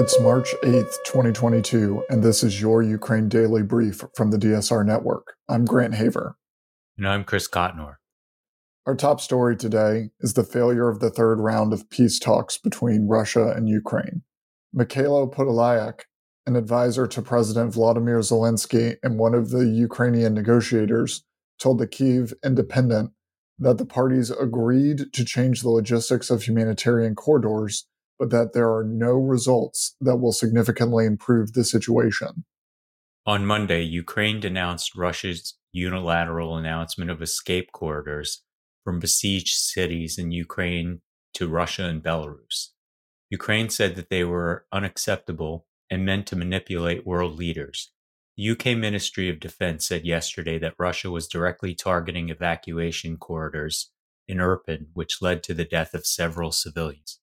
It's March 8th, 2022, and this is your Ukraine Daily Brief from the DSR Network. I'm Grant Haver. And I'm Chris Cotnor. Our top story today is the failure of the third round of peace talks between Russia and Ukraine. Mikhailo Podolyak, an advisor to President Vladimir Zelensky and one of the Ukrainian negotiators, told the Kyiv Independent that the parties agreed to change the logistics of humanitarian corridors, but that there are no results that will significantly improve the situation. On Monday, Ukraine denounced Russia's unilateral announcement of escape corridors from besieged cities in Ukraine to Russia and Belarus. Ukraine said that they were unacceptable and meant to manipulate world leaders. The UK Ministry of Defense said yesterday that Russia was directly targeting evacuation corridors in Irpin, which led to the death of several civilians.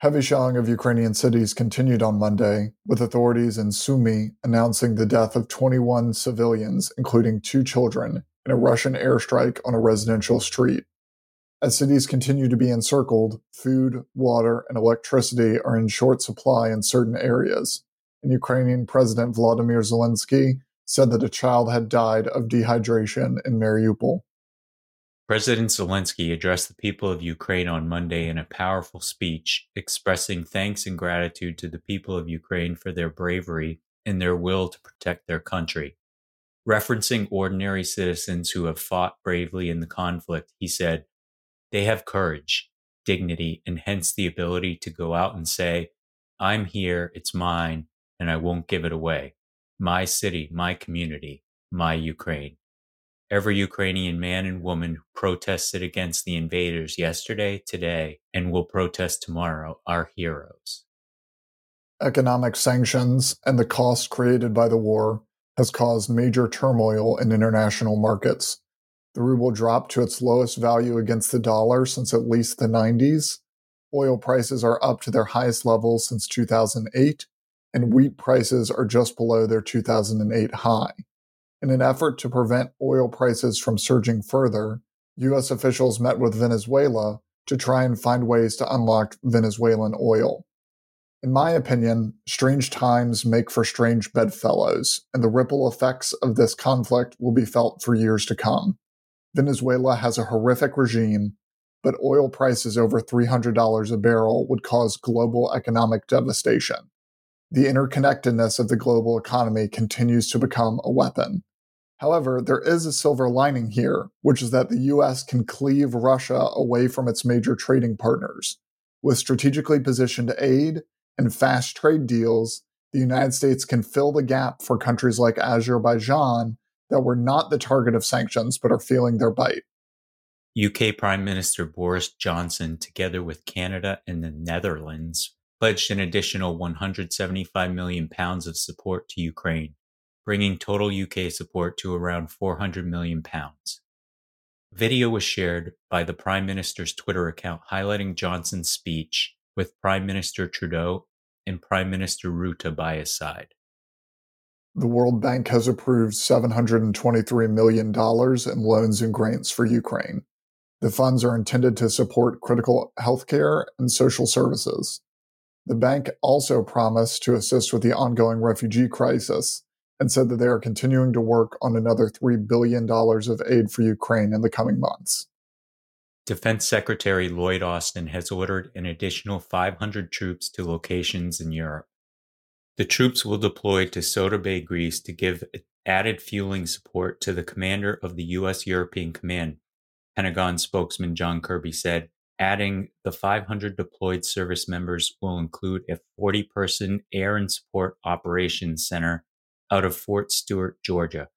Heavy shelling of Ukrainian cities continued on Monday, with authorities in Sumy announcing the death of 21 civilians, including two children, in a Russian airstrike on a residential street. As cities continue to be encircled, food, water, and electricity are in short supply in certain areas, and Ukrainian President Vladimir Zelensky said that a child had died of dehydration in Mariupol. President Zelensky addressed the people of Ukraine on Monday in a powerful speech, expressing thanks and gratitude to the people of Ukraine for their bravery and their will to protect their country. Referencing ordinary citizens who have fought bravely in the conflict, he said, They have courage, dignity, and hence the ability to go out and say, I'm here, it's mine, and I won't give it away. My city, my community, my Ukraine. Every Ukrainian man and woman who protested against the invaders yesterday, today, and will protest tomorrow are heroes. Economic sanctions and the cost created by the war has caused major turmoil in international markets. The ruble dropped to its lowest value against the dollar since at least the 90s. Oil prices are up to their highest levels since 2008, and wheat prices are just below their 2008 high. In an effort to prevent oil prices from surging further, U.S. officials met with Venezuela to try and find ways to unlock Venezuelan oil. In my opinion, strange times make for strange bedfellows, and the ripple effects of this conflict will be felt for years to come. Venezuela has a horrific regime, but oil prices over $300 a barrel would cause global economic devastation the interconnectedness of the global economy continues to become a weapon. However, there is a silver lining here, which is that the US can cleave Russia away from its major trading partners. With strategically positioned aid and fast trade deals, the United States can fill the gap for countries like Azerbaijan that were not the target of sanctions but are feeling their bite. UK Prime Minister Boris Johnson, together with Canada and the Netherlands, pledged an additional 175 million pounds of support to Ukraine, bringing total UK support to around 400 million pounds. Video was shared by the Prime Minister's Twitter account highlighting Johnson's speech with Prime Minister Trudeau and Prime Minister Rutte by his side. The World Bank has approved $723 million in loans and grants for Ukraine. The funds are intended to support critical healthcare and social services. The bank also promised to assist with the ongoing refugee crisis and said that they are continuing to work on another $3 billion of aid for Ukraine in the coming months. Defense Secretary Lloyd Austin has ordered an additional 500 troops to locations in Europe. The troops will deploy to Souda Bay, Greece to give added fueling support to the commander of the U.S. European Command, Pentagon spokesman John Kirby said, Adding the 500 deployed service members will include a 40 person Air and Support Operations Center out of Fort Stewart, Georgia.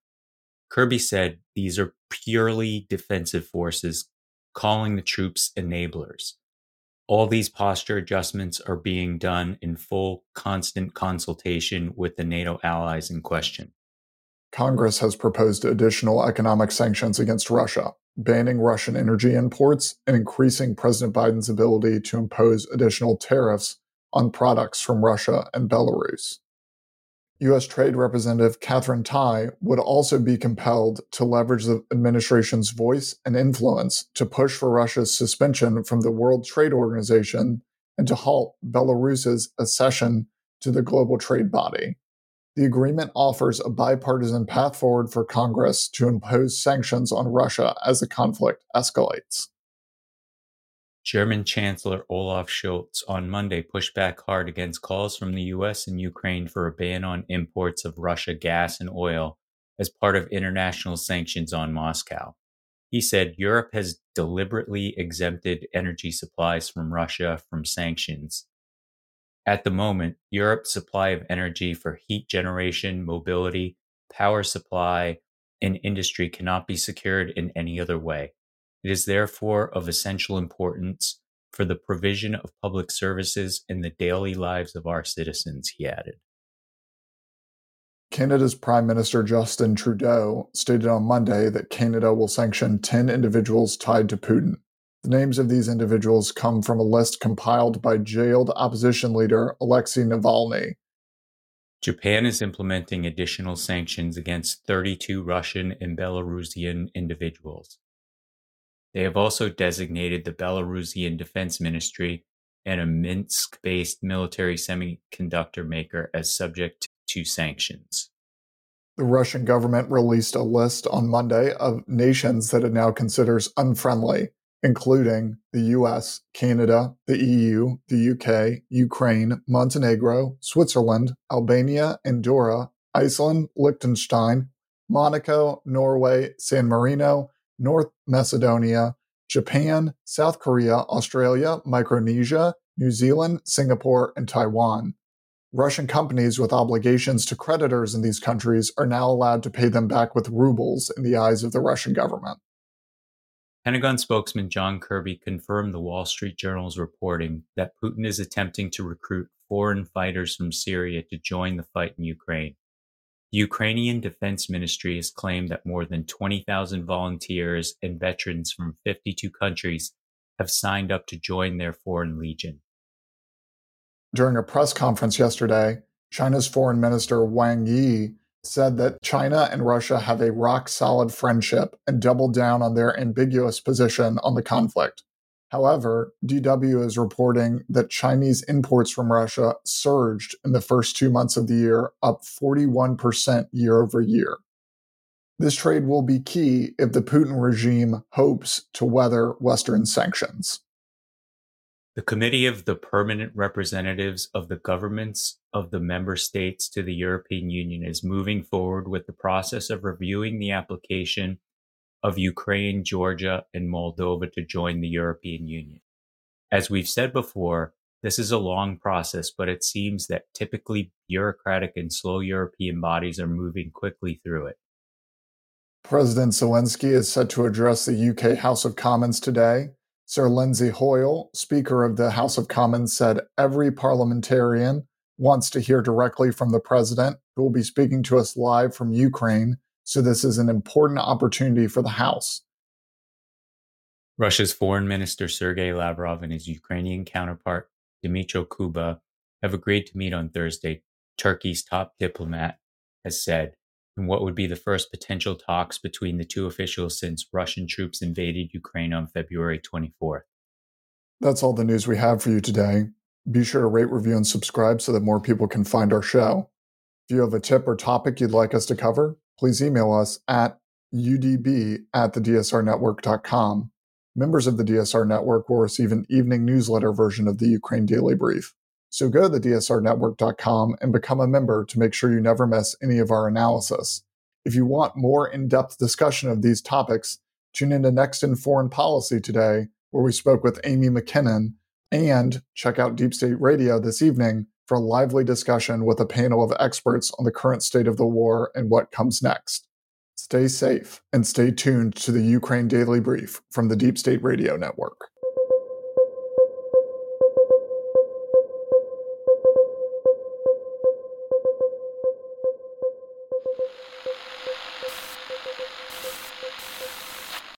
Kirby said these are purely defensive forces, calling the troops enablers. All these posture adjustments are being done in full, constant consultation with the NATO allies in question. Congress has proposed additional economic sanctions against Russia, banning Russian energy imports and increasing President Biden's ability to impose additional tariffs on products from Russia and Belarus. U.S. Trade Representative Katherine Tai would also be compelled to leverage the administration's voice and influence to push for Russia's suspension from the World Trade Organization and to halt Belarus's accession to the global trade body. The agreement offers a bipartisan path forward for Congress to impose sanctions on Russia as the conflict escalates. German Chancellor Olaf Scholz on Monday pushed back hard against calls from the US and Ukraine for a ban on imports of Russia gas and oil as part of international sanctions on Moscow. He said Europe has deliberately exempted energy supplies from Russia from sanctions. At the moment, Europe's supply of energy for heat generation, mobility, power supply, and industry cannot be secured in any other way. It is therefore of essential importance for the provision of public services in the daily lives of our citizens, he added. Canada's Prime Minister Justin Trudeau stated on Monday that Canada will sanction 10 individuals tied to Putin. The names of these individuals come from a list compiled by jailed opposition leader Alexei Navalny. Japan is implementing additional sanctions against 32 Russian and Belarusian individuals. They have also designated the Belarusian Defense Ministry and a Minsk based military semiconductor maker as subject to sanctions. The Russian government released a list on Monday of nations that it now considers unfriendly, including the US, Canada, the EU, the UK, Ukraine, Montenegro, Switzerland, Albania, Andorra, Iceland, Liechtenstein, Monaco, Norway, San Marino, North Macedonia, Japan, South Korea, Australia, Micronesia, New Zealand, Singapore, and Taiwan. Russian companies with obligations to creditors in these countries are now allowed to pay them back with rubles in the eyes of the Russian government. Pentagon spokesman John Kirby confirmed the Wall Street Journal's reporting that Putin is attempting to recruit foreign fighters from Syria to join the fight in Ukraine. The Ukrainian Defense Ministry has claimed that more than 20,000 volunteers and veterans from 52 countries have signed up to join their foreign legion. During a press conference yesterday, China's Foreign Minister Wang Yi said that China and Russia have a rock solid friendship and doubled down on their ambiguous position on the conflict. However, DW is reporting that Chinese imports from Russia surged in the first two months of the year, up 41% year over year. This trade will be key if the Putin regime hopes to weather Western sanctions. The Committee of the Permanent Representatives of the Governments of the Member States to the European Union is moving forward with the process of reviewing the application of Ukraine, Georgia, and Moldova to join the European Union. As we've said before, this is a long process, but it seems that typically bureaucratic and slow European bodies are moving quickly through it. President Zelensky is set to address the UK House of Commons today. Sir Lindsay Hoyle, Speaker of the House of Commons, said every parliamentarian wants to hear directly from the president, who will be speaking to us live from Ukraine so this is an important opportunity for the House. Russia's Foreign Minister Sergei Lavrov and his Ukrainian counterpart Dmytro Kuleba have agreed to meet on Thursday, Turkey's top diplomat has said, in what would be the first potential talks between the two officials since Russian troops invaded Ukraine on February 24th. That's all the news we have for you today. Be sure to rate, review, and subscribe so that more people can find our show. If you have a tip or topic you'd like us to cover, please email us at udb at the dsrnetwork.com. Members of the DSR Network will receive an evening newsletter version of the Ukraine Daily Brief. So go to the dsrnetwork.com and become a member to make sure you never miss any of our analysis. If you want more in depth discussion of these topics, tune into Next in Foreign Policy today, where we spoke with Amy Mackinnon, and check out Deep State Radio this evening, for a lively discussion with a panel of experts on the current state of the war and what comes next. Stay safe and stay tuned to the Ukraine Daily Brief from the Deep State Radio Network.